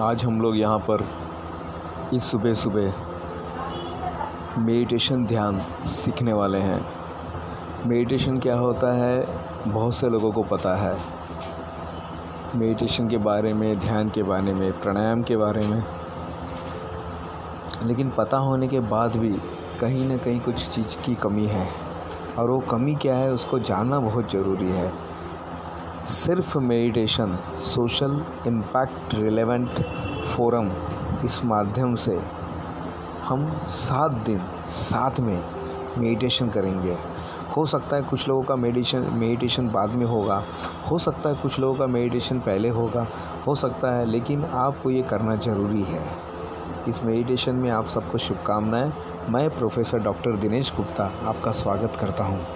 आज हम लोग यहाँ पर इस सुबह सुबह मेडिटेशन ध्यान सीखने वाले हैं। मेडिटेशन क्या होता है? बहुत से लोगों को पता है। मेडिटेशन के बारे में, ध्यान के बारे में, प्राणायाम के बारे में। लेकिन पता होने के बाद भी कहीं ना कहीं कुछ चीज़ की कमी है। और वो कमी क्या है, उसको जानना बहुत ज़रूरी है। सिर्फ़ meditation social impact relevant forum इस माध्यम से हम सात दिन साथ में मेडिटेशन करेंगे। हो सकता है कुछ लोगों का मेडिटेशन मेडिटेशन बाद में होगा। हो सकता है कुछ लोगों का मेडिटेशन पहले होगा। हो सकता है, लेकिन आपको ये करना ज़रूरी है। इस मेडिटेशन में आप सबको शुभकामनाएँ। मैं प्रोफेसर डॉक्टर दिनेश गुप्ता आपका स्वागत करता हूँ।